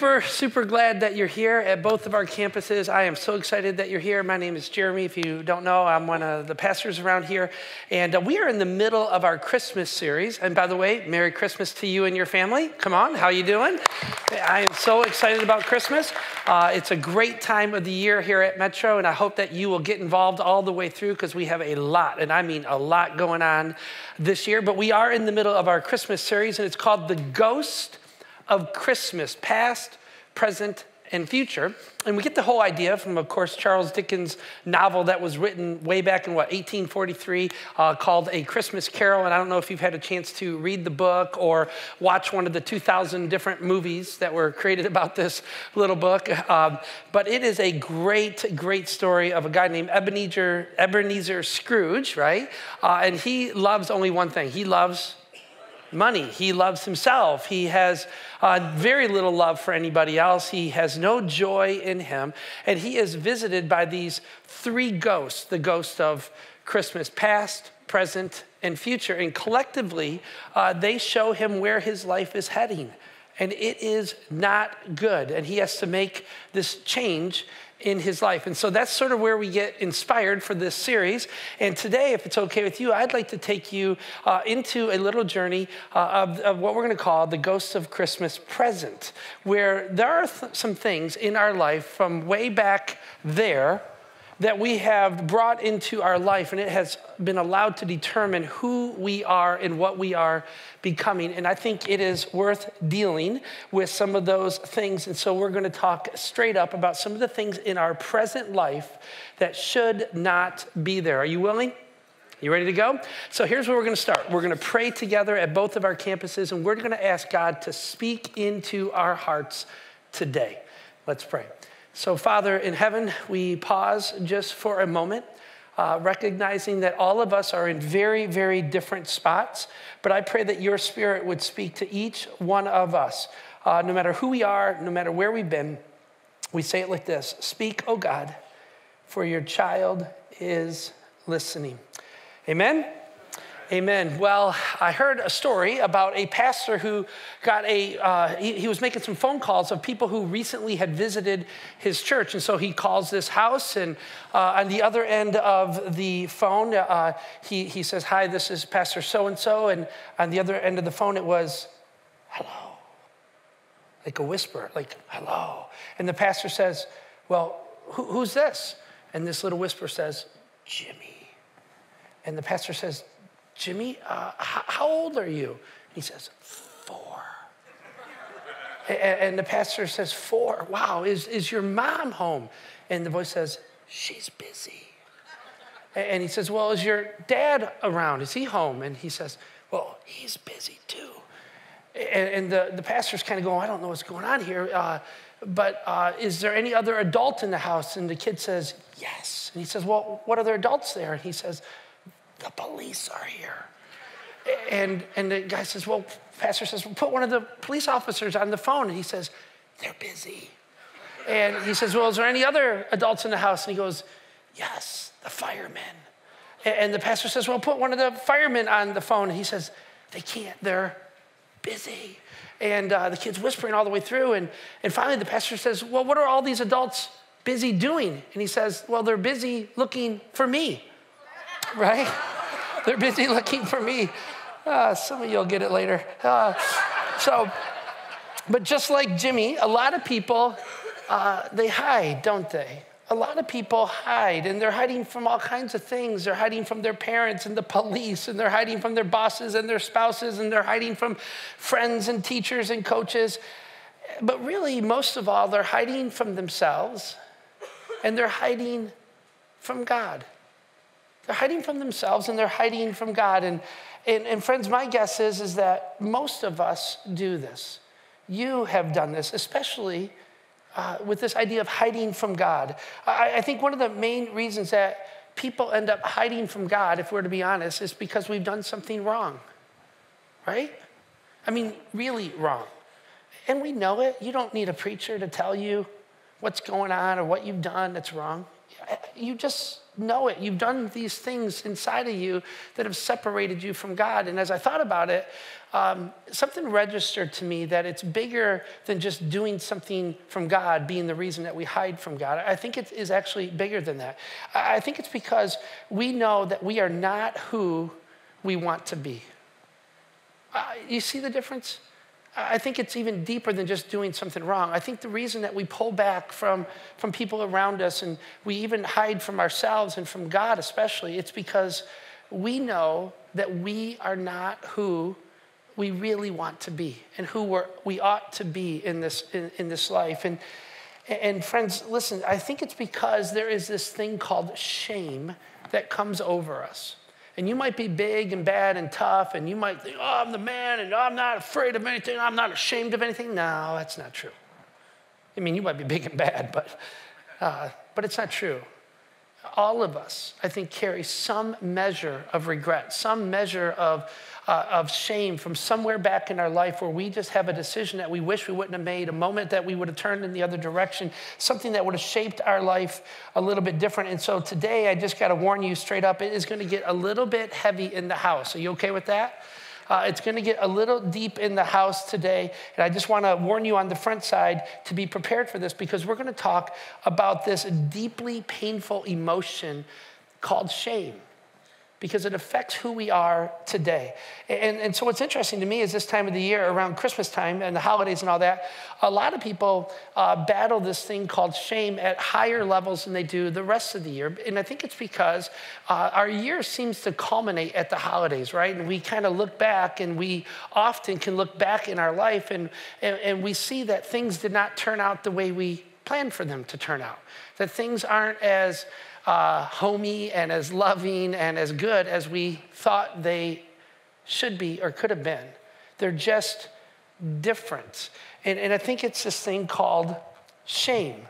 Super, super glad that you're here at both of our campuses. I am so excited that you're here. My name is Jeremy. If you don't know, I'm one of the pastors around here. And uh, we are in the middle of our Christmas series. And by the way, Merry Christmas to you and your family. Come on, how you doing? I am so excited about Christmas. Uh, it's a great time of the year here at Metro, and I hope that you will get involved all the way through because we have a lot, and I mean a lot going on this year. But we are in the middle of our Christmas series, and it's called The Ghost of Christmas, past, present, and future. And we get the whole idea from, of course, Charles Dickens' novel that was written way back in what, 1843, uh, called A Christmas Carol. And I don't know if you've had a chance to read the book or watch one of the 2,000 different movies that were created about this little book. Um, but it is a great, great story of a guy named Ebenezer, Ebenezer Scrooge, right? Uh, and he loves only one thing he loves money. He loves himself. He has uh, very little love for anybody else. He has no joy in him. And he is visited by these three ghosts the ghost of Christmas past, present, and future. And collectively, uh, they show him where his life is heading. And it is not good. And he has to make this change in his life. And so that's sort of where we get inspired for this series. And today, if it's okay with you, I'd like to take you uh, into a little journey uh, of, of, what we're going to call the Ghosts of Christmas Present, where there are th- some things in our life from way back there that we have brought into our life, and it has been allowed to determine who we are and what we are becoming. And I think it is worth dealing with some of those things. And so we're going to talk straight up about some of the things in our present life that should not be there. Are you willing? You ready to go? So here's where we're going to start. We're going to pray together at both of our campuses, and we're going to ask God to speak into our hearts today. Let's pray. So, Father in heaven, we pause just for a moment, uh, recognizing that all of us are in very, very different spots. But I pray that your spirit would speak to each one of us, uh, no matter who we are, no matter where we've been. We say it like this Speak, O God, for your child is listening. Amen. Amen. Well, I heard a story about a pastor who got a, uh, he, he, was making some phone calls of people who recently had visited his church. And so he calls this house, and uh, on the other end of the phone, uh, he, he says, Hi, this is Pastor so and so. And on the other end of the phone, it was, Hello. Like a whisper, like, Hello. And the pastor says, Well, who, who's this? And this little whisper says, Jimmy. And the pastor says, Jimmy, uh, how, how old are you? He says, Four. and, and the pastor says, Four. Wow, is, is your mom home? And the voice says, She's busy. And he says, Well, is your dad around? Is he home? And he says, Well, he's busy too. And, the, the pastor's kind of going, I don't know what's going on here, uh, but uh, is there any other adult in the house? And the kid says, Yes. And he says, Well, what other adults there? And he says, the police are here. And, and the guy says, Well, pastor says, well, put one of the police officers on the phone. And he says, They're busy. And he says, Well, is there any other adults in the house? And he goes, Yes, the firemen. And the pastor says, Well, put one of the firemen on the phone. And he says, They can't, they're busy. And uh, the kid's whispering all the way through. And, and finally, the pastor says, Well, what are all these adults busy doing? And he says, Well, they're busy looking for me right? They're busy looking for me. Uh, some of you will get it later. Uh, so, but just like Jimmy, a lot of people, uh, they hide, don't they? A lot of people hide, and they're hiding from all kinds of things. They're hiding from their parents and the police, and they're hiding from their bosses and their spouses, and they're hiding from friends and teachers and coaches. But really, most of all, they're hiding from themselves, and they're hiding from God. They're hiding from themselves and they're hiding from God. And, and, and friends, my guess is, is that most of us do this. You have done this, especially uh, with this idea of hiding from God. I, I think one of the main reasons that people end up hiding from God, if we're to be honest, is because we've done something wrong, right? I mean, really wrong. And we know it. You don't need a preacher to tell you what's going on or what you've done that's wrong. You just know it. You've done these things inside of you that have separated you from God. And as I thought about it, um, something registered to me that it's bigger than just doing something from God being the reason that we hide from God. I think it is actually bigger than that. I think it's because we know that we are not who we want to be. Uh, you see the difference? I think it's even deeper than just doing something wrong. I think the reason that we pull back from, from people around us and we even hide from ourselves and from God, especially, it's because we know that we are not who we really want to be and who we're, we ought to be in this, in, in this life. And, and friends, listen, I think it's because there is this thing called shame that comes over us. And you might be big and bad and tough, and you might think, oh, I'm the man, and I'm not afraid of anything, I'm not ashamed of anything. No, that's not true. I mean, you might be big and bad, but, uh, but it's not true all of us, I think, carry some measure of regret, some measure of, uh, of shame from somewhere back in our life where we just have a decision that we wish we wouldn't have made, a moment that we would have turned in the other direction, something that would have shaped our life a little bit different. And so today, I just got to warn you straight up, it is going to get a little bit heavy in the house. Are you okay with that? Uh, it's going to get a little deep in the house today. And I just want to warn you on the front side to be prepared for this because we're going to talk about this deeply painful emotion called shame because it affects who we are today. And, and so, what's interesting to me is this time of the year, around Christmas time and the holidays and all that, a lot of people uh, battle this thing called shame at higher levels than they do the rest of the year. And I think it's because uh, our year seems to culminate at the holidays, right? And we kind of look back, and we often can look back in our life and, and, and we see that things did not turn out the way we planned for them to turn out, that things aren't as uh, homey and as loving and as good as we thought they should be or could have been. They're just different. And, and I think it's this thing called shame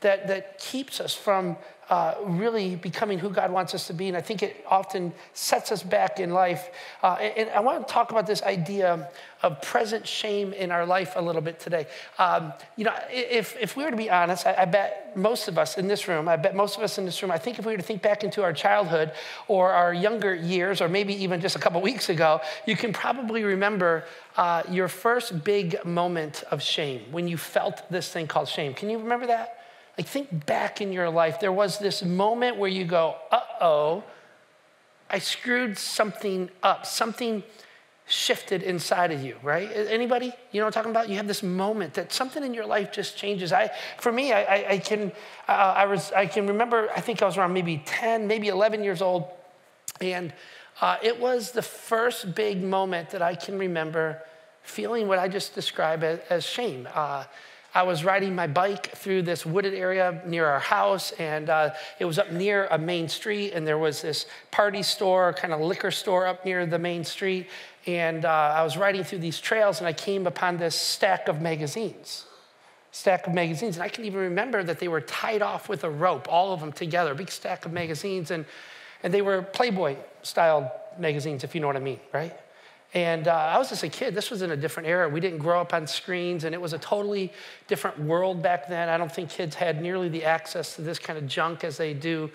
that, that keeps us from uh, really becoming who God wants us to be. And I think it often sets us back in life. Uh, and, I want to talk about this idea of present shame in our life a little bit today. Um, you know, if, if we were to be honest, I, I, bet most of us in this room, I bet most of us in this room, I think if we were to think back into our childhood or our younger years, or maybe even just a couple weeks ago, you can probably remember uh, your first big moment of shame when you felt this thing called shame. Can you remember that? Like, think back in your life. There was this moment where you go, uh oh, I screwed something up. Something shifted inside of you, right? Anybody? You know what I'm talking about? You have this moment that something in your life just changes. I, for me, I, I, I can, uh, I was, I can remember. I think I was around maybe 10, maybe 11 years old, and uh, it was the first big moment that I can remember feeling what I just described as, as shame. Uh, I was riding my bike through this wooded area near our house, and uh, it was up near a main street, and there was this party store, kind of liquor store up near the main street. And uh, I was riding through these trails, and I came upon this stack of magazines. Stack of magazines. And I can even remember that they were tied off with a rope, all of them together, big stack of magazines. And, and they were Playboy style magazines, if you know what I mean, right? And uh, I was just a kid. This was in a different era. We didn't grow up on screens, and it was a totally different world back then. I don't think kids had nearly the access to this kind of junk as they do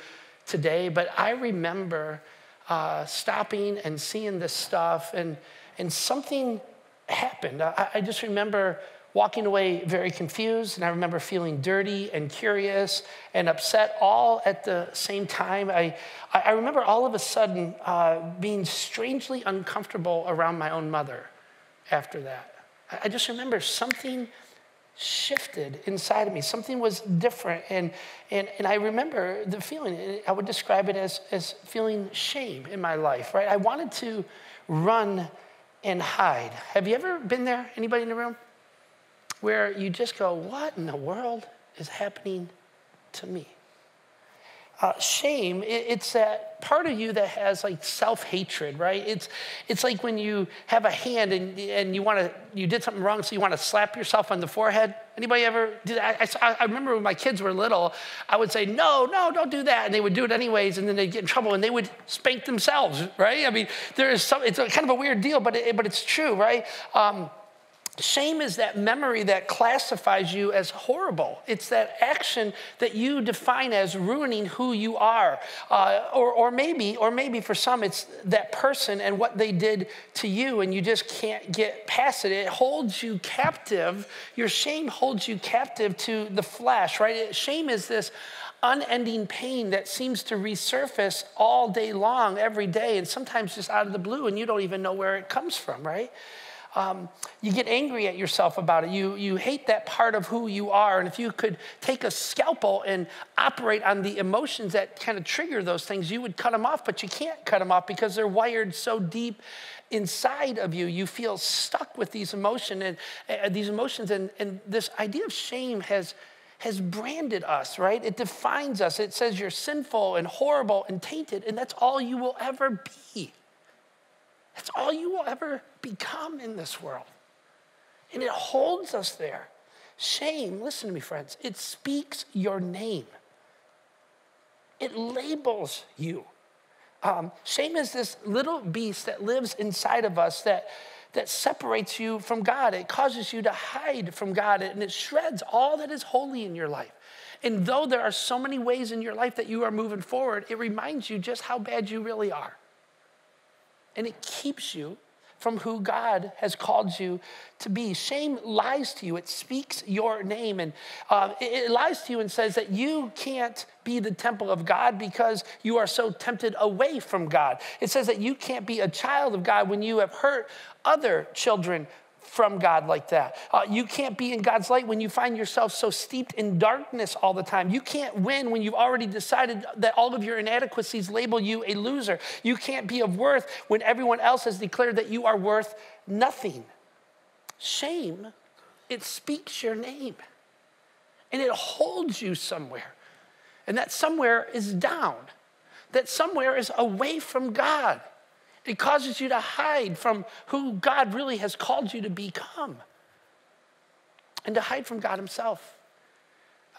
today. But I remember uh, stopping and seeing this stuff, and, and something happened. I, I just remember walking away very confused, and I remember feeling dirty and curious and upset all at the same time. I, I remember all of a sudden uh, being strangely uncomfortable around my own mother after that. I just remember something shifted inside of me. Something was different. And, and, and I remember the feeling, I would describe it as, as feeling shame in my life, right? I wanted to run and hide. Have you ever been there? Anybody in the room? Where you just go, What in the world is happening to me? Uh, shame, it, it's that part of you that has like self-hatred, right? It's, it's like when you have a hand and, and you want to, you did something wrong, so you want to slap yourself on the forehead. Anybody ever do that? I, I, remember when my kids were little, I would say, no, no, don't do that. And they would do it anyways, and then they'd get in trouble and they would spank themselves, right? I mean, there is some, it's a, kind of a weird deal, but, it, but it's true, right? Um, Shame is that memory that classifies you as horrible. It's that action that you define as ruining who you are. Uh, or, or maybe, or maybe for some, it's that person and what they did to you, and you just can't get past it. It holds you captive. Your shame holds you captive to the flesh, right? Shame is this unending pain that seems to resurface all day long, every day, and sometimes just out of the blue, and you don't even know where it comes from, right? Um, you get angry at yourself about it. You, you hate that part of who you are. And if you could take a scalpel and operate on the emotions that kind of trigger those things, you would cut them off, but you can't cut them off because they're wired so deep inside of you. You feel stuck with these emotion and uh, these emotions, and, and this idea of shame has has branded us, right? It defines us. It says you're sinful and horrible and tainted, and that's all you will ever be. That's all you will ever become in this world. And it holds us there. Shame, listen to me, friends, it speaks your name, it labels you. Um, shame is this little beast that lives inside of us that, that separates you from God. It causes you to hide from God, and it shreds all that is holy in your life. And though there are so many ways in your life that you are moving forward, it reminds you just how bad you really are and it keeps you from who God has called you to be. Shame lies to you, it speaks your name, and uh, it, it lies to you and says that you can't be the temple of God because you are so tempted away from God. It says that you can't be a child of God when you have hurt other children from God like that. Uh, you can't be in God's light when you find yourself so steeped in darkness all the time. You can't win when you've already decided that all of your inadequacies label you a loser. You can't be of worth when everyone else has declared that you are worth nothing. Shame, it speaks your name and it holds you somewhere. And that somewhere is down, that somewhere is away from God. It causes you to hide from who God really has called you to become and to hide from God Himself.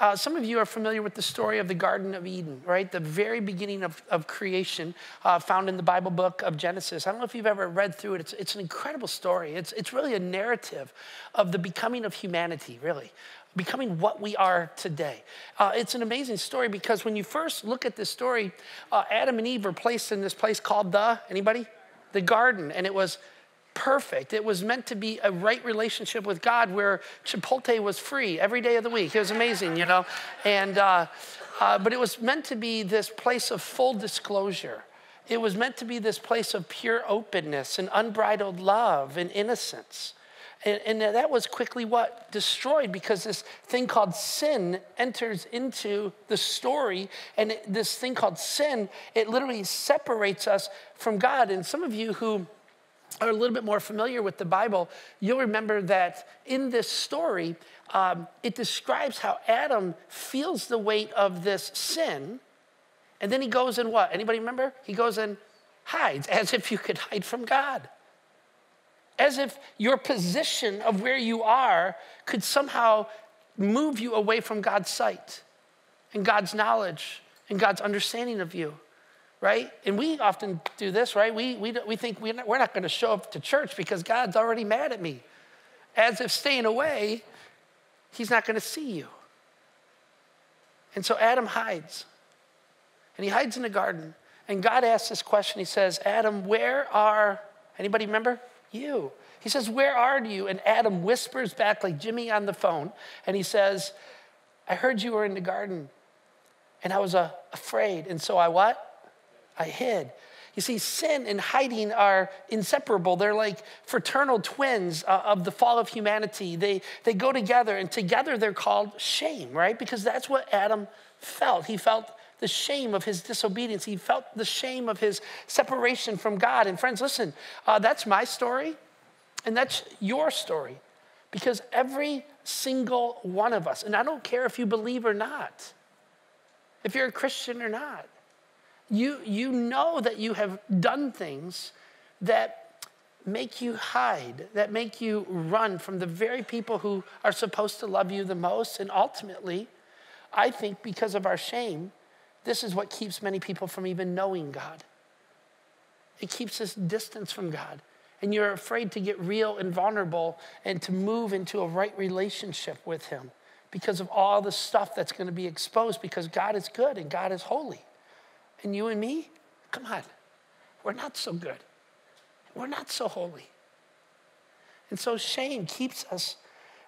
Uh, some of you are familiar with the story of the Garden of Eden, right? The very beginning of, of creation uh, found in the Bible book of Genesis. I don't know if you've ever read through it. It's, it's an incredible story. It's, it's really a narrative of the becoming of humanity, really, becoming what we are today. Uh, it's an amazing story because when you first look at this story, uh, Adam and Eve were placed in this place called the, anybody? The garden, and it was perfect. It was meant to be a right relationship with God where Chipotle was free every day of the week. It was amazing, you know? And, uh, uh, but it was meant to be this place of full disclosure. It was meant to be this place of pure openness and unbridled love and innocence. And, and, that was quickly what? Destroyed because this thing called sin enters into the story. And it, this thing called sin, it literally separates us from God. And some of you who are a little bit more familiar with the Bible, you'll remember that in this story, um, it describes how Adam feels the weight of this sin. And then he goes and what? Anybody remember? He goes and hides as if you could hide from God as if your position of where you are could somehow move you away from God's sight and God's knowledge and God's understanding of you, right? And we often do this, right? We, we, we think we're not, we're not going to show up to church because God's already mad at me. As if staying away, he's not going to see you. And so Adam hides. And he hides in the garden. And God asks this question. He says, Adam, where are, anybody remember? You. He says, Where are you? And Adam whispers back like Jimmy on the phone, and he says, I heard you were in the garden, and I was uh, afraid. And so I what? I hid. You see, sin and hiding are inseparable. They're like fraternal twins uh, of the fall of humanity. They, they go together, and together they're called shame, right? Because that's what Adam felt. He felt the shame of his disobedience. He felt the shame of his separation from God. And friends, listen, uh, that's my story, and that's your story. Because every single one of us, and I don't care if you believe or not, if you're a Christian or not, you, you know that you have done things that make you hide, that make you run from the very people who are supposed to love you the most. And ultimately, I think because of our shame, this is what keeps many people from even knowing God. It keeps us distance from God. and you're afraid to get real and vulnerable and to move into a right relationship with Him because of all the stuff that's going to be exposed because God is good and God is holy. And you and me, come on, we're not so good. We're not so holy. And so shame keeps us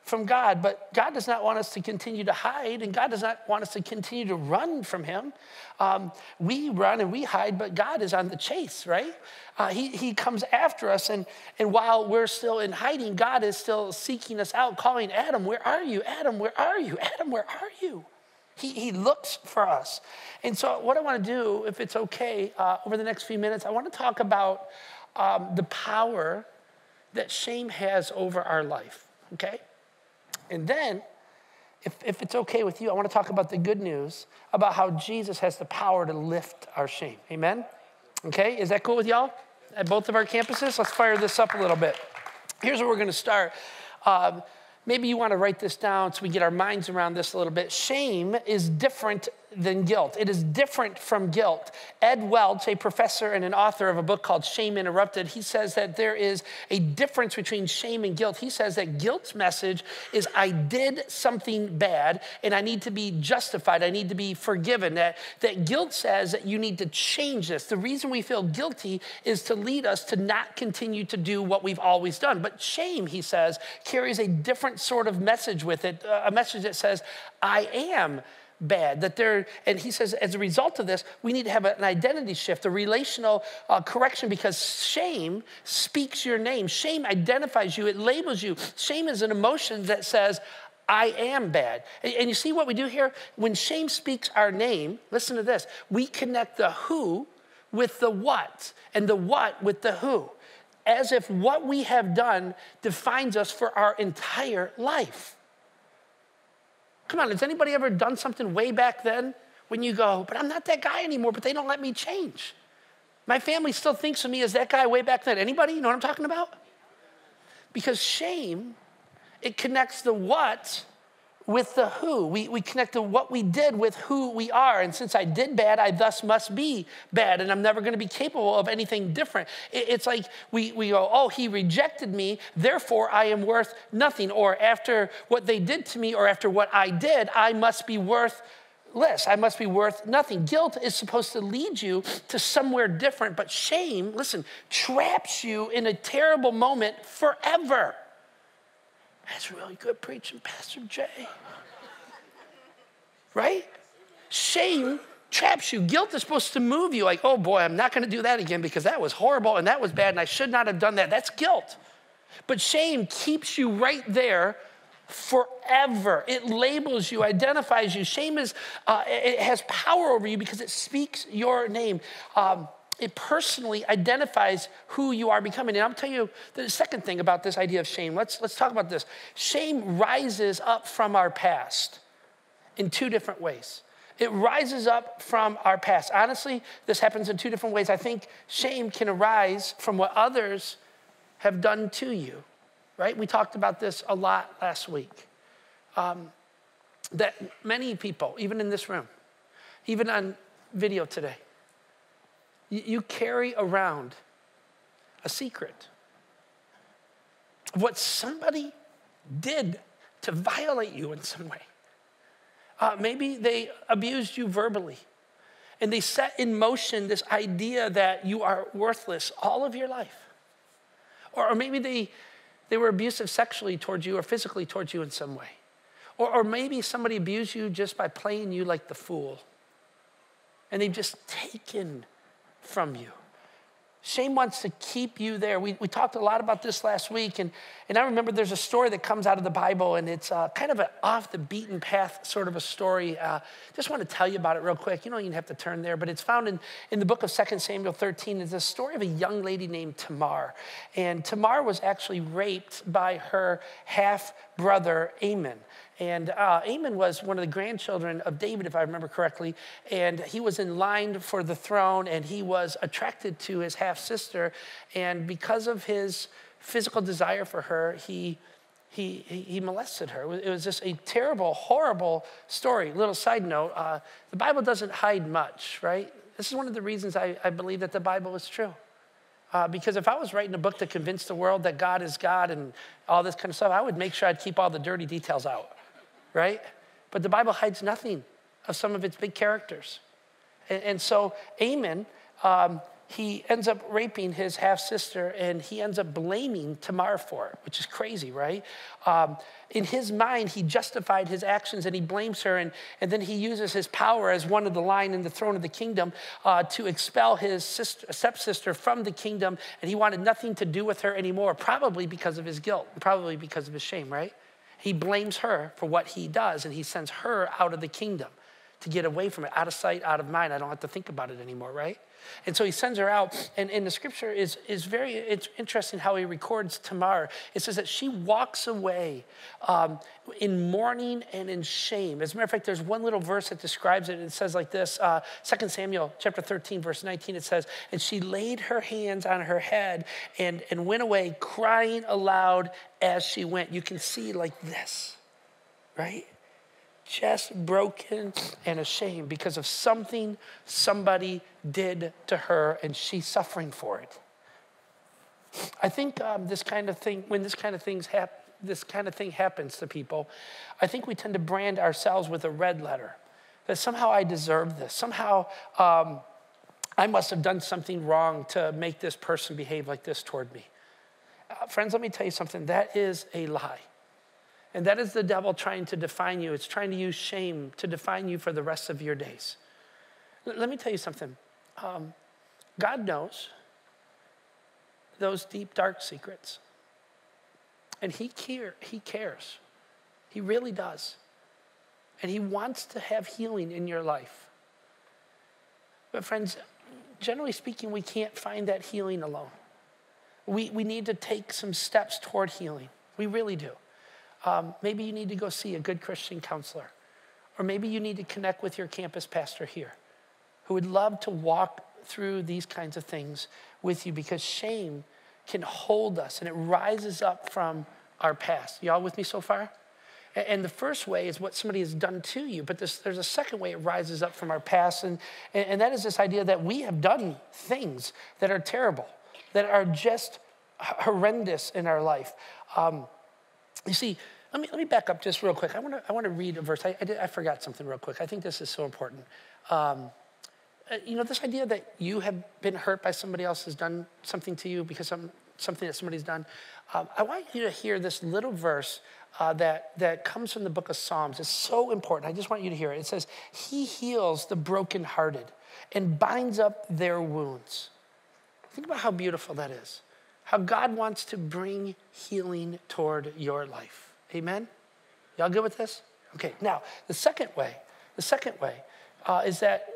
from God, but God does not want us to continue to hide, and God does not want us to continue to run from Him. Um, we run and we hide, but God is on the chase, right? Uh, he, he comes after us, and, and while we're still in hiding, God is still seeking us out, calling, Adam, where are you? Adam, where are you? Adam, where are you? He, he looks for us. And so, what I want to do, if it's okay, uh, over the next few minutes, I want to talk about um, the power that shame has over our life, okay? And then, if, if it's okay with you, I want to talk about the good news about how Jesus has the power to lift our shame. Amen? Okay, is that cool with y'all? At both of our campuses? Let's fire this up a little bit. Here's where we're going to start. Um, maybe you want to write this down so we get our minds around this a little bit. Shame is different than guilt. It is different from guilt. Ed Welch, a professor and an author of a book called Shame Interrupted, he says that there is a difference between shame and guilt. He says that guilt's message is I did something bad and I need to be justified. I need to be forgiven. That, that guilt says that you need to change this. The reason we feel guilty is to lead us to not continue to do what we've always done. But shame, he says, carries a different sort of message with it, uh, a message that says, I am bad. That they're, and he says, as a result of this, we need to have an identity shift, a relational uh, correction, because shame speaks your name. Shame identifies you, it labels you. Shame is an emotion that says, I am bad. And, and you see what we do here? When shame speaks our name, listen to this, we connect the who with the what, and the what with the who as if what we have done defines us for our entire life. Come on, has anybody ever done something way back then when you go, but I'm not that guy anymore, but they don't let me change? My family still thinks of me as that guy way back then. Anybody You know what I'm talking about? Because shame, it connects the what with the who. We, we connect the what we did with who we are. And since I did bad, I thus must be bad, and I'm never going to be capable of anything different. It, it's like we, we go, oh, he rejected me, therefore I am worth nothing. Or after what they did to me, or after what I did, I must be worth less. I must be worth nothing. Guilt is supposed to lead you to somewhere different, but shame, listen, traps you in a terrible moment forever. That's really good preaching, Pastor Jay. Right? Shame traps you. Guilt is supposed to move you like, oh boy, I'm not going to do that again because that was horrible and that was bad and I should not have done that. That's guilt. But shame keeps you right there forever. It labels you, identifies you. Shame is, uh, it has power over you because it speaks your name. Um, it personally identifies who you are becoming. And I'll tell you the second thing about this idea of shame. Let's, let's talk about this. Shame rises up from our past in two different ways. It rises up from our past. Honestly, this happens in two different ways. I think shame can arise from what others have done to you, right? We talked about this a lot last week. Um, that many people, even in this room, even on video today, you carry around a secret of what somebody did to violate you in some way. Uh, maybe they abused you verbally and they set in motion this idea that you are worthless all of your life. Or, or maybe they, they were abusive sexually towards you or physically towards you in some way. Or, or maybe somebody abused you just by playing you like the fool. And they've just taken from you. Shame wants to keep you there. We, we talked a lot about this last week, and, and I remember there's a story that comes out of the Bible, and it's uh, kind of an off the beaten path sort of a story. Uh, just want to tell you about it real quick. You don't even have to turn there, but it's found in, in the book of 2 Samuel 13. It's a story of a young lady named Tamar. And Tamar was actually raped by her half brother, Amnon. And uh, Amnon was one of the grandchildren of David, if I remember correctly. And he was in line for the throne and he was attracted to his half sister. And because of his physical desire for her, he, he, he molested her. It was just a terrible, horrible story. Little side note uh, the Bible doesn't hide much, right? This is one of the reasons I, I believe that the Bible is true. Uh, because if I was writing a book to convince the world that God is God and all this kind of stuff, I would make sure I'd keep all the dirty details out, right? But the Bible hides nothing of some of its big characters. And, and so Amnon, um, he ends up raping his half sister and he ends up blaming Tamar for it, which is crazy, right? Um, in his mind, he justified his actions and he blames her, and, and then he uses his power as one of the line in the throne of the kingdom uh, to expel his sister, stepsister from the kingdom, and he wanted nothing to do with her anymore, probably because of his guilt, probably because of his shame, right? He blames her for what he does, and he sends her out of the kingdom to get away from it, out of sight, out of mind. I don't have to think about it anymore, right? And so he sends her out, and, the scripture is, is very it's interesting how he records Tamar. It says that she walks away um, in mourning and in shame. As a matter of fact, there's one little verse that describes it. And It says like this, uh, 2 Samuel chapter 13, verse 19, it says, and she laid her hands on her head and, and went away crying aloud as she went. You can see like this, right? just broken and ashamed because of something somebody did to her and she's suffering for it. I think um, this kind of thing, when this kind of things happen, this kind of thing happens to people, I think we tend to brand ourselves with a red letter. That somehow I deserve this. Somehow um, I must have done something wrong to make this person behave like this toward me. Uh, friends, let me tell you something. That is a lie. And that is the devil trying to define you. It's trying to use shame to define you for the rest of your days. L- let me tell you something um, God knows those deep, dark secrets. And he, care, he cares. He really does. And He wants to have healing in your life. But, friends, generally speaking, we can't find that healing alone. We, we need to take some steps toward healing. We really do. Um, maybe you need to go see a good Christian counselor. Or maybe you need to connect with your campus pastor here who would love to walk through these kinds of things with you because shame can hold us and it rises up from our past. Y'all with me so far? And the first way is what somebody has done to you, but there's, there's a second way it rises up from our past, and, and that is this idea that we have done things that are terrible, that are just horrendous in our life. Um, you see, let me, let me back up just real quick. I want to I wanna read a verse. I, I, did, I, forgot something real quick. I think this is so important. Um, you know, this idea that you have been hurt by somebody else has done something to you because some, something that somebody's done. Um, I want you to hear this little verse uh, that, that comes from the book of Psalms. It's so important. I just want you to hear it. It says, He heals the brokenhearted and binds up their wounds. Think about how beautiful that is how God wants to bring healing toward your life. Amen? Y'all good with this? Okay, now, the second way, the second way uh, is that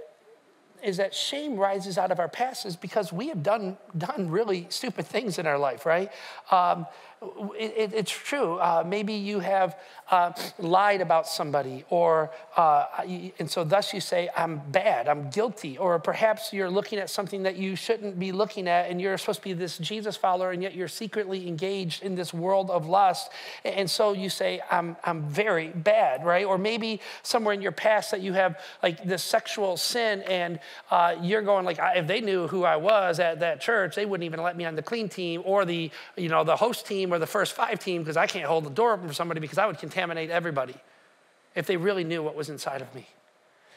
is that shame rises out of our past is because we have done, done really stupid things in our life, right? Um, it, it's true. Uh, maybe you have uh, lied about somebody, or uh, and so thus you say, "I'm bad. I'm guilty." Or perhaps you're looking at something that you shouldn't be looking at, and you're supposed to be this Jesus follower, and yet you're secretly engaged in this world of lust, and so you say, "I'm I'm very bad," right? Or maybe somewhere in your past that you have like this sexual sin, and uh, you're going like, "If they knew who I was at that church, they wouldn't even let me on the clean team or the you know the host team." The first five team because I can't hold the door open for somebody because I would contaminate everybody if they really knew what was inside of me.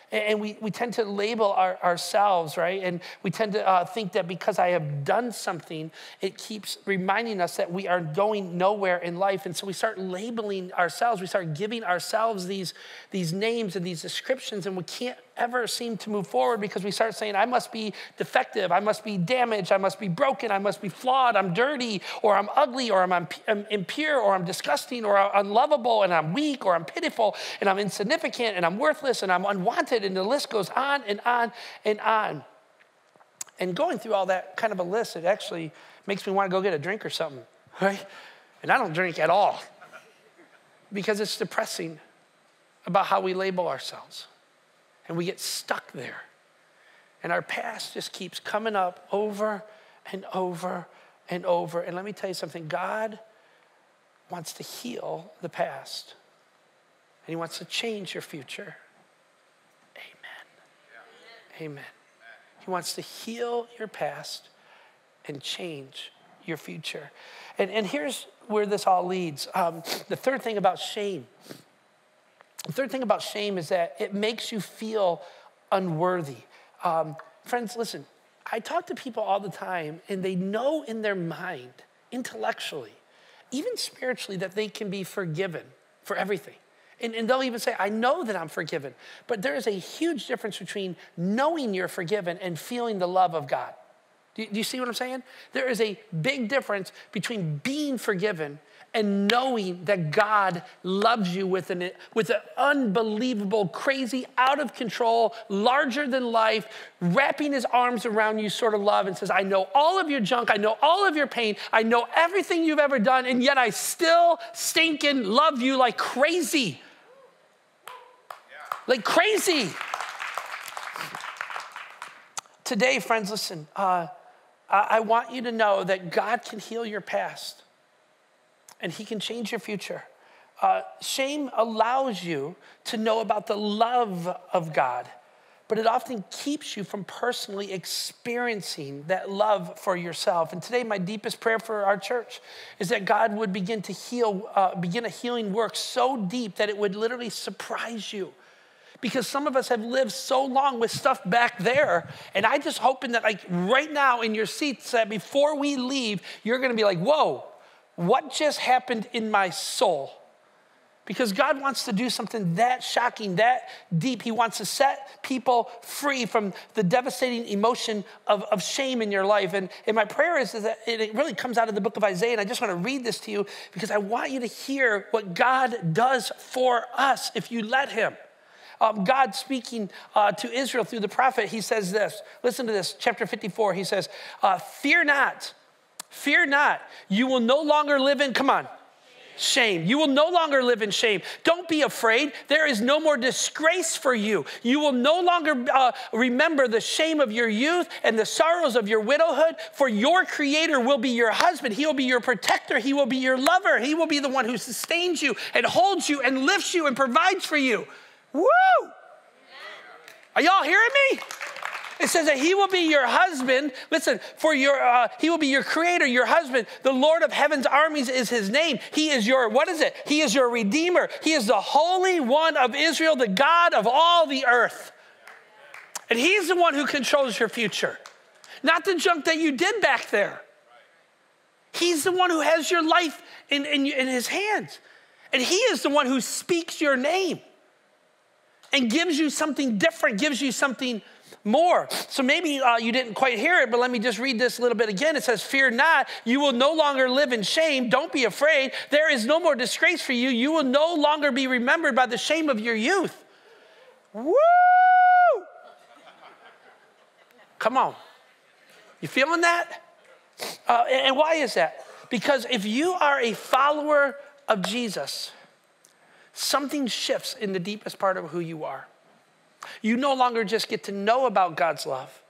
And we, we tend to label our, ourselves, right? And we tend to uh, think that because I have done something, it keeps reminding us that we are going nowhere in life. And so we start labeling ourselves, we start giving ourselves these, these names and these descriptions, and we can't ever seem to move forward because we start saying, I must be defective, I must be damaged, I must be broken, I must be flawed, I'm dirty, or I'm ugly, or I'm, I'm impure, or I'm disgusting, or I'm unlovable, and I'm weak, or I'm pitiful, and I'm insignificant, and I'm worthless, and I'm unwanted, and the list goes on and on and on. And going through all that kind of a list, it actually makes me want to go get a drink or something, right? And I don't drink at all because it's depressing about how we label ourselves and we get stuck there. And our past just keeps coming up over and over and over. And let me tell you something God wants to heal the past, and He wants to change your future. Amen. Amen. He wants to heal your past, and change your future. And, and here's where this all leads. Um, the third thing about shame. The third thing about shame is that it makes you feel unworthy. Um, friends, listen, I talk to people all the time, and they know in their mind, intellectually, even spiritually, that they can be forgiven for everything. And, and, they'll even say, I know that I'm forgiven. But there is a huge difference between knowing you're forgiven and feeling the love of God. Do do you see what I'm saying? There is a big difference between being forgiven and knowing that God loves you with an, with an unbelievable, crazy, out of control, larger than life, wrapping his arms around you sort of love and says, I know all of your junk, I know all of your pain, I know everything you've ever done, and yet I still stinking love you like crazy. Like crazy. Today, friends, listen, uh, I want you to know that God can heal your past and He can change your future. Uh, shame allows you to know about the love of God, but it often keeps you from personally experiencing that love for yourself. And today, my deepest prayer for our church is that God would begin to heal, uh, begin a healing work so deep that it would literally surprise you because some of us have lived so long with stuff back there. And I just hoping that, like, right now in your seats, that before we leave, you're gonna be like, whoa, what just happened in my soul? Because God wants to do something that shocking, that deep. He wants to set people free from the devastating emotion of, of shame in your life. And, and my prayer is, is that it really comes out of the book of Isaiah. And I just want to read this to you because I want you to hear what God does for us if you let Him um, God speaking uh, to Israel through the prophet, he says this. Listen to this, chapter 54. He says, uh, Fear not, fear not. You will no longer live in, come on, shame. You will no longer live in shame. Don't be afraid. There is no more disgrace for you. You will no longer uh, remember the shame of your youth and the sorrows of your widowhood, for your creator will be your husband. He will be your protector. He will be your lover. He will be the one who sustains you and holds you and lifts you and provides for you. Woo! Are y'all hearing me? It says that he will be your husband. Listen, for your uh, he will be your creator, your husband. The Lord of heaven's armies is his name. He is your what is it? He is your redeemer. He is the holy one of Israel, the God of all the earth. And he's the one who controls your future. Not the junk that you did back there. He's the one who has your life in, in, in his hands. And he is the one who speaks your name and gives you something different, gives you something more. So maybe uh, you didn't quite hear it, but let me just read this a little bit again. It says, Fear not, you will no longer live in shame. Don't be afraid. There is no more disgrace for you. You will no longer be remembered by the shame of your youth. Woo! Come on. You feeling that? Uh, and why is that? Because if you are a follower of Jesus, something shifts in the deepest part of who you are. You no longer just get to know about God's love,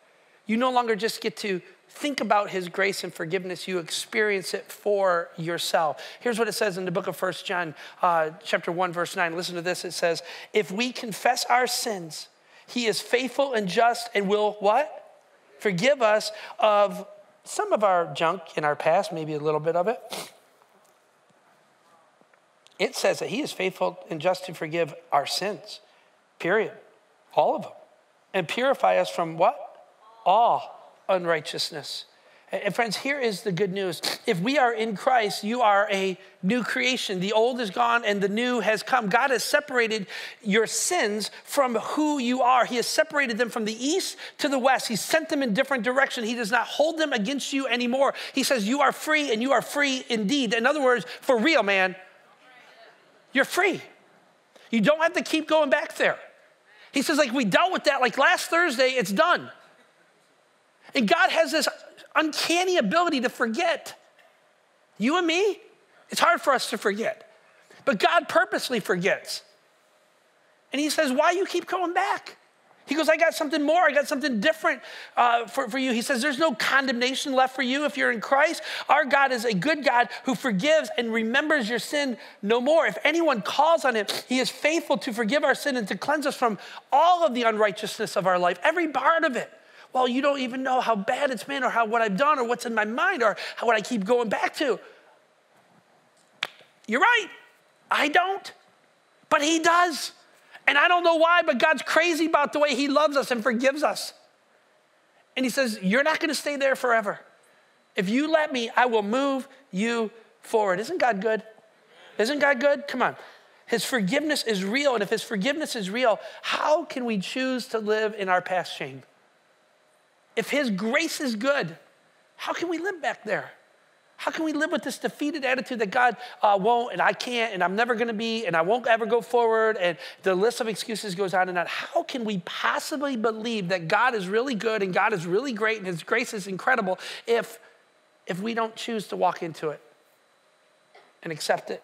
you no longer just get to think about his grace and forgiveness. You experience it for yourself. Here's what it says in the book of First john uh, chapter 1 verse 9 listen to this. It says if we confess our sins he is faithful and just and will what? Forgive us of some of our junk in our past maybe a little bit of it. It says that he is faithful and just to forgive our sins, period. All of them. And purify us from what? All unrighteousness. And friends, here is the good news. If we are in Christ, you are a new creation. The old is gone and the new has come. God has separated your sins from who you are. He has separated them from the east to the west. He sent them in different direction. He does not hold them against you anymore. He says you are free and you are free indeed. In other words, for real, man, you're free. You don't have to keep going back there. He says, like, we dealt with that like last Thursday, it's done. And God has this uncanny ability to forget. You and me, it's hard for us to forget. But God purposely forgets. And He says, why you keep going back? He goes, I got something more. I got something different uh, for, for you. He says, There's no condemnation left for you if you're in Christ. Our God is a good God who forgives and remembers your sin no more. If anyone calls on him, he is faithful to forgive our sin and to cleanse us from all of the unrighteousness of our life, every part of it. Well, you don't even know how bad it's been or how what I've done or what's in my mind or how, what I keep going back to. You're right. I don't. But He does. And I don't know why, but God's crazy about the way He loves us and forgives us. And He says, You're not going to stay there forever. If you let me, I will move you forward. Isn't God good? Isn't God good? Come on. His forgiveness is real. And if His forgiveness is real, how can we choose to live in our past shame? If His grace is good, how can we live back there? How can we live with this defeated attitude that God uh, won't and I can't and I'm never going to be and I won't ever go forward and the list of excuses goes on and on? How can we possibly believe that God is really good and God is really great and His grace is incredible if, if we don't choose to walk into it and accept it?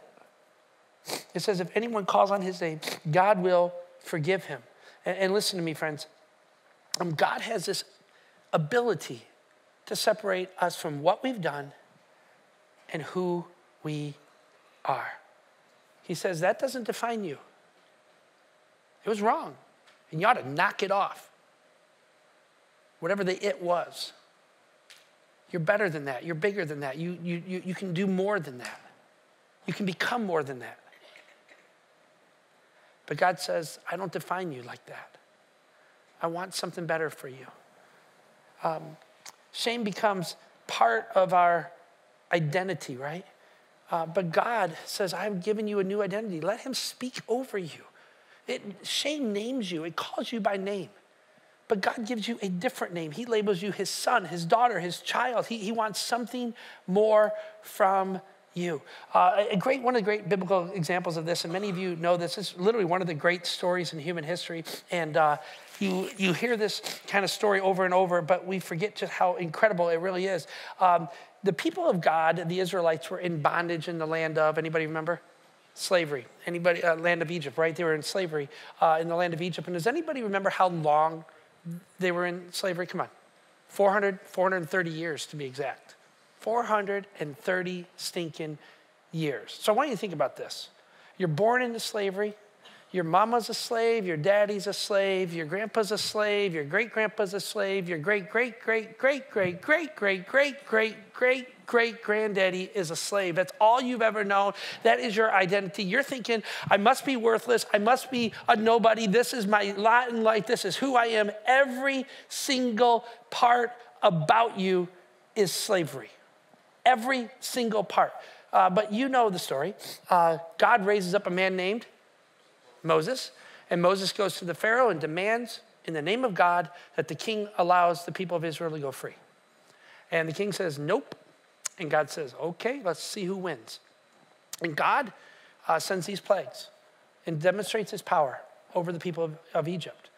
It says, if anyone calls on His name, God will forgive him. And, and listen to me, friends. Um, God has this ability to separate us from what we've done and who we are. He says that doesn't define you. It was wrong, and you ought to knock it off. Whatever the it was. You're better than that. You're bigger than that. You, you, you, you can do more than that. You can become more than that. But God says, I don't define you like that. I want something better for you. Um, shame becomes part of our identity, right? Uh, but God says, I've given you a new identity. Let Him speak over you. It, shame names you, it calls you by name. But God gives you a different name. He labels you His son, His daughter, His child. He, he wants something more from you. Uh, a great, one of the great biblical examples of this, and many of you know this, is literally one of the great stories in human history. And uh, you, you hear this kind of story over and over, but we forget just how incredible it really is. Um, the people of God, the Israelites, were in bondage in the land of, anybody remember? Slavery. Anybody, uh, land of Egypt, right? They were in slavery uh, in the land of Egypt. And does anybody remember how long they were in slavery? Come on. 400, 430 years to be exact. 430 stinking years. So I want you to think about this. You're born into slavery, your mama's a slave, your daddy's a slave, your grandpa's a slave, your great grandpa's a slave, your great great great great great great great great great great great granddaddy is a slave. That's all you've ever known. That is your identity. You're thinking, I must be worthless. I must be a nobody. This is my lot in life. This is who I am. Every single part about you is slavery. Every single part. Uh, but you know the story. Uh, God raises up a man named Moses. And Moses goes to the Pharaoh and demands, in the name of God, that the king allows the people of Israel to go free. And the king says, Nope. And God says, Okay, let's see who wins. And God uh, sends these plagues and demonstrates his power over the people of, of Egypt.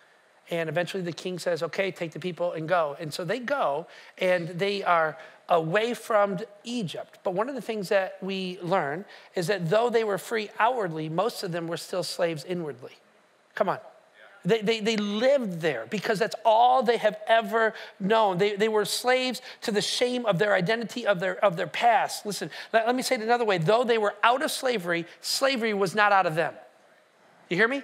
And eventually the king says, Okay, take the people and go. And so they go and they are away from Egypt. But one of the things that we learn is that though they were free outwardly, most of them were still slaves inwardly. Come on. They, they, they lived there because that's all they have ever known. They, they were slaves to the shame of their identity, of their, of their past. Listen, let, let me say it another way. Though they were out of slavery, slavery was not out of them. You hear me?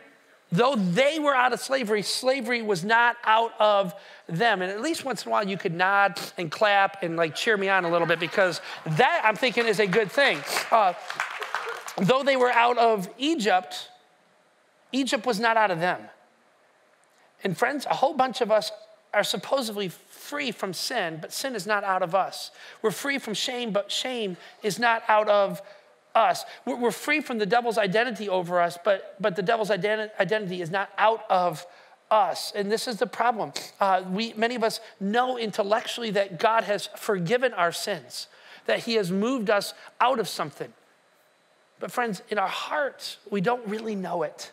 Though they were out of slavery, slavery was not out of them. And at least once in a while you could nod and clap and like cheer me on a little bit because that I'm thinking is a good thing. Uh, though they were out of Egypt, Egypt was not out of them. And friends, a whole bunch of us are supposedly free from sin, but sin is not out of us. We're free from shame, but shame is not out of us. We're free from the devil's identity over us, but, but the devil's identi- identity is not out of us. And this is the problem. Uh, we, many of us know intellectually that God has forgiven our sins, that he has moved us out of something. But, friends, in our hearts, we don't really know it.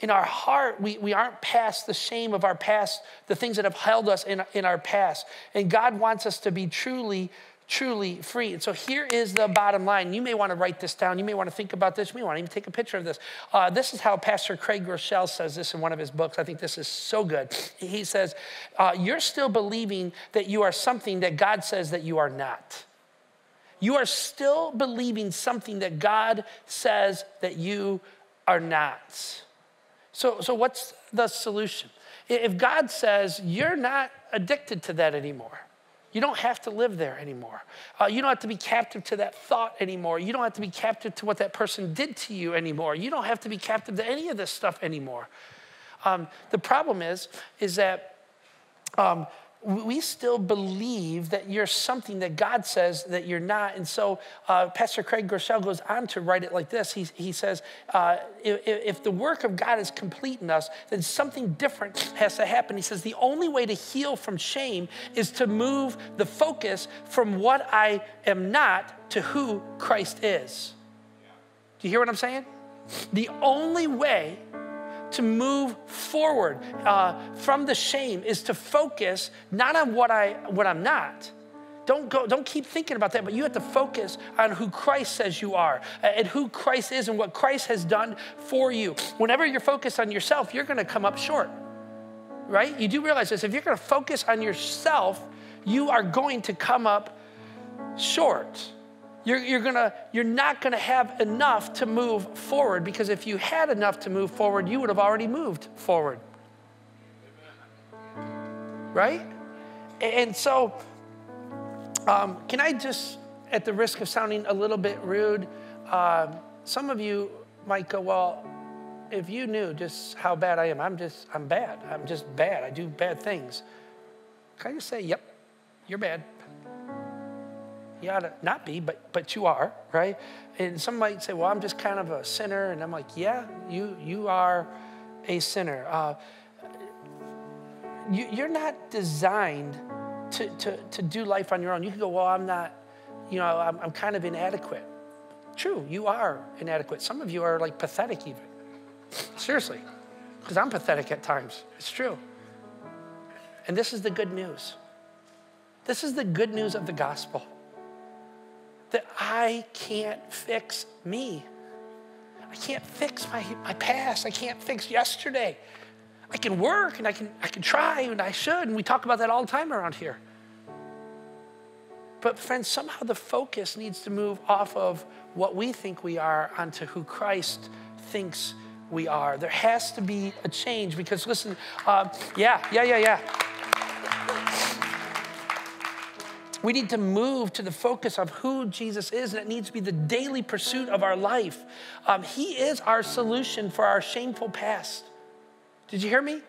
In our heart, we, we aren't past the shame of our past, the things that have held us in, in our past. And God wants us to be truly truly free. And so here is the bottom line. You may want to write this down. You may want to think about this. May want to even take a picture of this. Uh, this is how Pastor Craig Groeschel says this in one of his books. I think this is so good. He says, uh, You're still believing that you are something that God says that you are not. You are still believing something that God says that you are not. So, so what's the solution? If God says you're not addicted to that anymore. You don't have to live there anymore. Uh, you don't have to be captive to that thought anymore. You don't have to be captive to what that person did to you anymore. You don't have to be captive to any of this stuff anymore. Um, the problem is, is that um, we still believe that you're something that God says that you're not. And so uh, Pastor Craig Groeschel goes on to write it like this. He, he says, uh, if, if the work of God is complete in us, then something different has to happen. He says, the only way to heal from shame is to move the focus from what I am not to who Christ is. Do you hear what I'm saying? The only way to move forward uh, from the shame is to focus not on what, I, what I'm not. Don't, go, don't keep thinking about that, but you have to focus on who Christ says you are and who Christ is and what Christ has done for you. Whenever you're focused on yourself, you're going to come up short, right? You do realize this. If you're going to focus on yourself, you are going to come up short you're, you're, gonna, you're not going to have enough to move forward because if you had enough to move forward, you would have already moved forward. Right? And so, um, can I just, at the risk of sounding a little bit rude, uh, some of you might go, well, if you knew just how bad I am, I'm just, I'm bad. I'm just bad. I do bad things. Can I just say, yep, you're bad. You ought to not be, but, but you are, right? And some might say, well, I'm just kind of a sinner. And I'm like, yeah, you, you are a sinner. Uh, you, you're not designed to, to, to do life on your own. You can go, well, I'm not, you know, I'm, I'm kind of inadequate. True, you are inadequate. Some of you are like pathetic, even. Seriously, because I'm pathetic at times. It's true. And this is the good news. This is the good news of the gospel that I can't fix me. I can't fix my, my past. I can't fix yesterday. I can work and I can, I can try and I should, and we talk about that all the time around here. But, friends, somehow the focus needs to move off of what we think we are onto who Christ thinks we are. There has to be a change because, listen, uh, yeah, yeah, yeah, yeah. We need to move to the focus of who Jesus is, and it needs to be the daily pursuit of our life. Um, he is our solution for our shameful past. Did you hear me?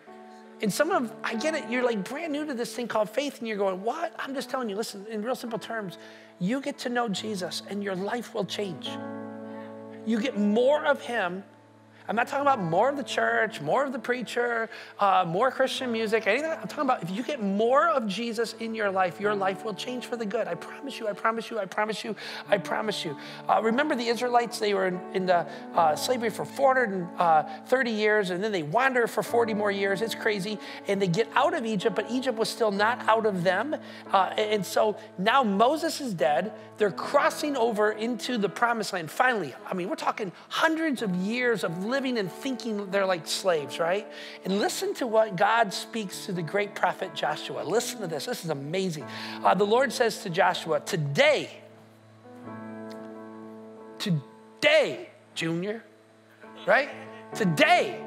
And some of, I get it, you're like brand new to this thing called faith, and you're going, What? I'm just telling you, listen, in real simple terms, you get to know Jesus, and your life will change. You get more of Him I'm not talking about more of the church, more of the preacher, uh, more Christian music, anything. I'm talking about if you get more of Jesus in your life, your life will change for the good. I promise you, I promise you, I promise you, I promise you. Uh, remember the Israelites, they were in, in the uh, slavery for 430 uh, years, and then they wander for 40 more years. It's crazy. And they get out of Egypt, but Egypt was still not out of them. Uh, and so now Moses is dead. They're crossing over into the promised land. Finally, I mean, we're talking hundreds of years of living living and thinking they're like slaves, right? And listen to what God speaks to the great prophet Joshua. Listen to this. This is amazing. Uh, the Lord says to Joshua, Today, today, Junior, right? Today,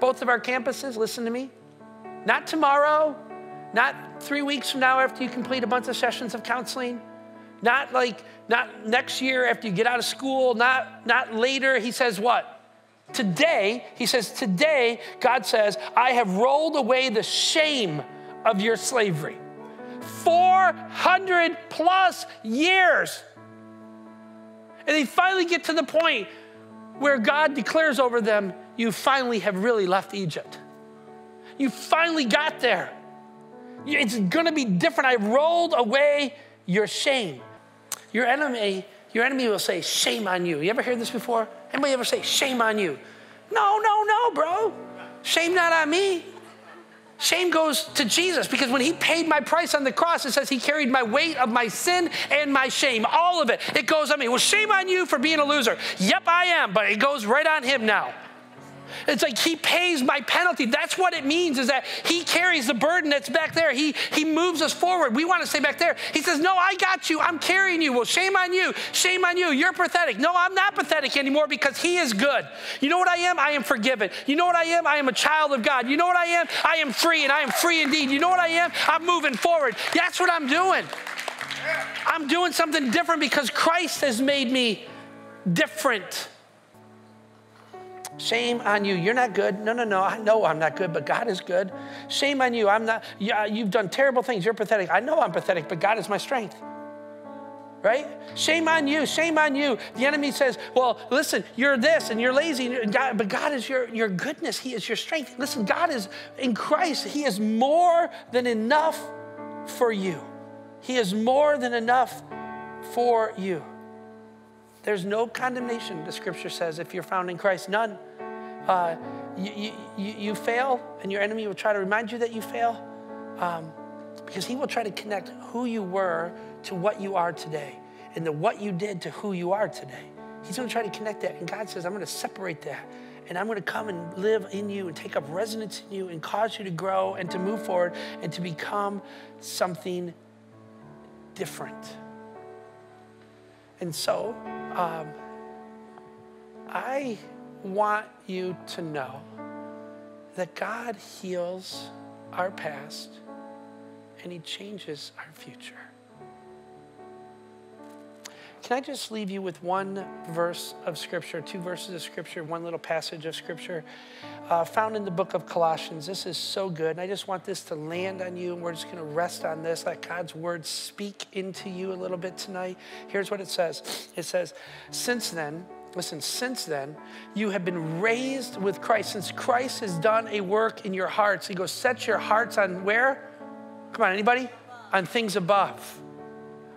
both of our campuses, listen to me. Not tomorrow, not three weeks from now after you complete a bunch of sessions of counseling, not like not next year after you get out of school, not not later. He says what? Today, he says, today, God says, I have rolled away the shame of your slavery. 400 plus years. And they finally get to the point where God declares over them, You finally have really left Egypt. You finally got there. It's gonna be different. I rolled away your shame. Your enemy, your enemy will say, Shame on you. You ever heard this before? Anybody ever say, shame on you? No, no, no, bro. Shame not on me. Shame goes to Jesus because when he paid my price on the cross, it says he carried my weight of my sin and my shame, all of it. It goes on me. Well, shame on you for being a loser. Yep, I am, but it goes right on him now. It's like he pays my penalty. That's what it means is that he carries the burden that's back there. He, he moves us forward. We want to stay back there. He says, No, I got you. I'm carrying you. Well, shame on you. Shame on you. You're pathetic. No, I'm not pathetic anymore because he is good. You know what I am? I am forgiven. You know what I am? I am a child of God. You know what I am? I am free and I am free indeed. You know what I am? I'm moving forward. That's what I'm doing. I'm doing something different because Christ has made me different. Shame on you. You're not good. No, no, no. I know I'm not good, but God is good. Shame on you. I'm not, yeah, you've done terrible things. You're pathetic. I know I'm pathetic, but God is my strength. Right? Shame on you. Shame on you. The enemy says, Well, listen, you're this and you're lazy, but God is your, your goodness. He is your strength. Listen, God is in Christ. He is more than enough for you. He is more than enough for you. There's no condemnation, the scripture says, if you're found in Christ. None uh, you, you, you, fail, and your enemy will try to remind you that you fail, um, because he will try to connect who you were to what you are today, and the what you did to who you are today. He's going to try to connect that, and God says, I'm going to separate that. And I'm going to come and live in you and take up residence in you and cause you to grow and to move forward and to become something different. And so, um, I want you to know that God heals our past and He changes our future. Can I just leave you with one verse of Scripture, two verses of Scripture, one little passage of Scripture uh, found in the book of Colossians? This is so good. And I just want this to land on you, and we're just going to rest on this. Let God's word speak into you a little bit tonight. Here's what it says It says, Since then, Listen, since then, you have been raised with Christ. Since Christ has done a work in your hearts, He goes, set your hearts on where? Come on, anybody? On things above.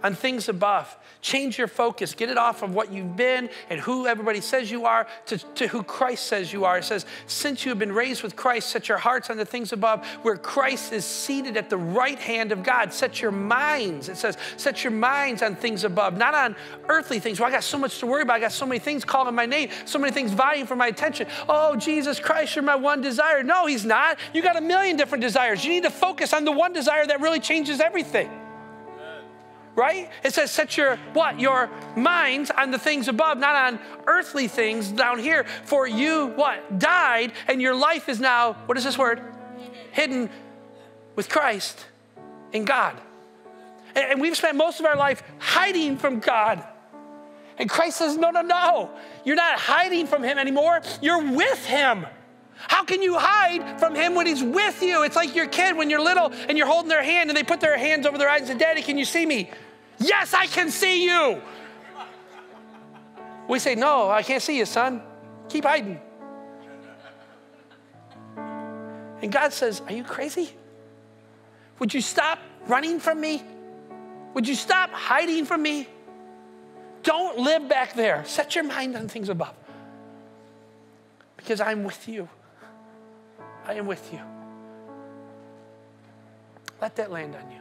On things above. Change your focus. Get it off of what you've been and who everybody says you are to, to who Christ says you are. It says, Since you have been raised with Christ, set your hearts on the things above where Christ is seated at the right hand of God. Set your minds, it says, set your minds on things above, not on earthly things. Well, I got so much to worry about. I got so many things calling my name, so many things vying for my attention. Oh, Jesus Christ, you're my one desire. No, He's not. You got a million different desires. You need to focus on the one desire that really changes everything right? It says, set your what? Your minds on the things above, not on earthly things down here. For you what? Died, and your life is now, what is this word? Hidden with Christ in God. And we've spent most of our life hiding from God. And Christ says, no, no, no. You're not hiding from Him anymore. You're with Him. How can you hide from him when he's with you? It's like your kid when you're little and you're holding their hand and they put their hands over their eyes and say, Daddy, can you see me? Yes, I can see you. We say, No, I can't see you, son. Keep hiding. And God says, Are you crazy? Would you stop running from me? Would you stop hiding from me? Don't live back there. Set your mind on things above. Because I'm with you. I am with you. Let that land on you.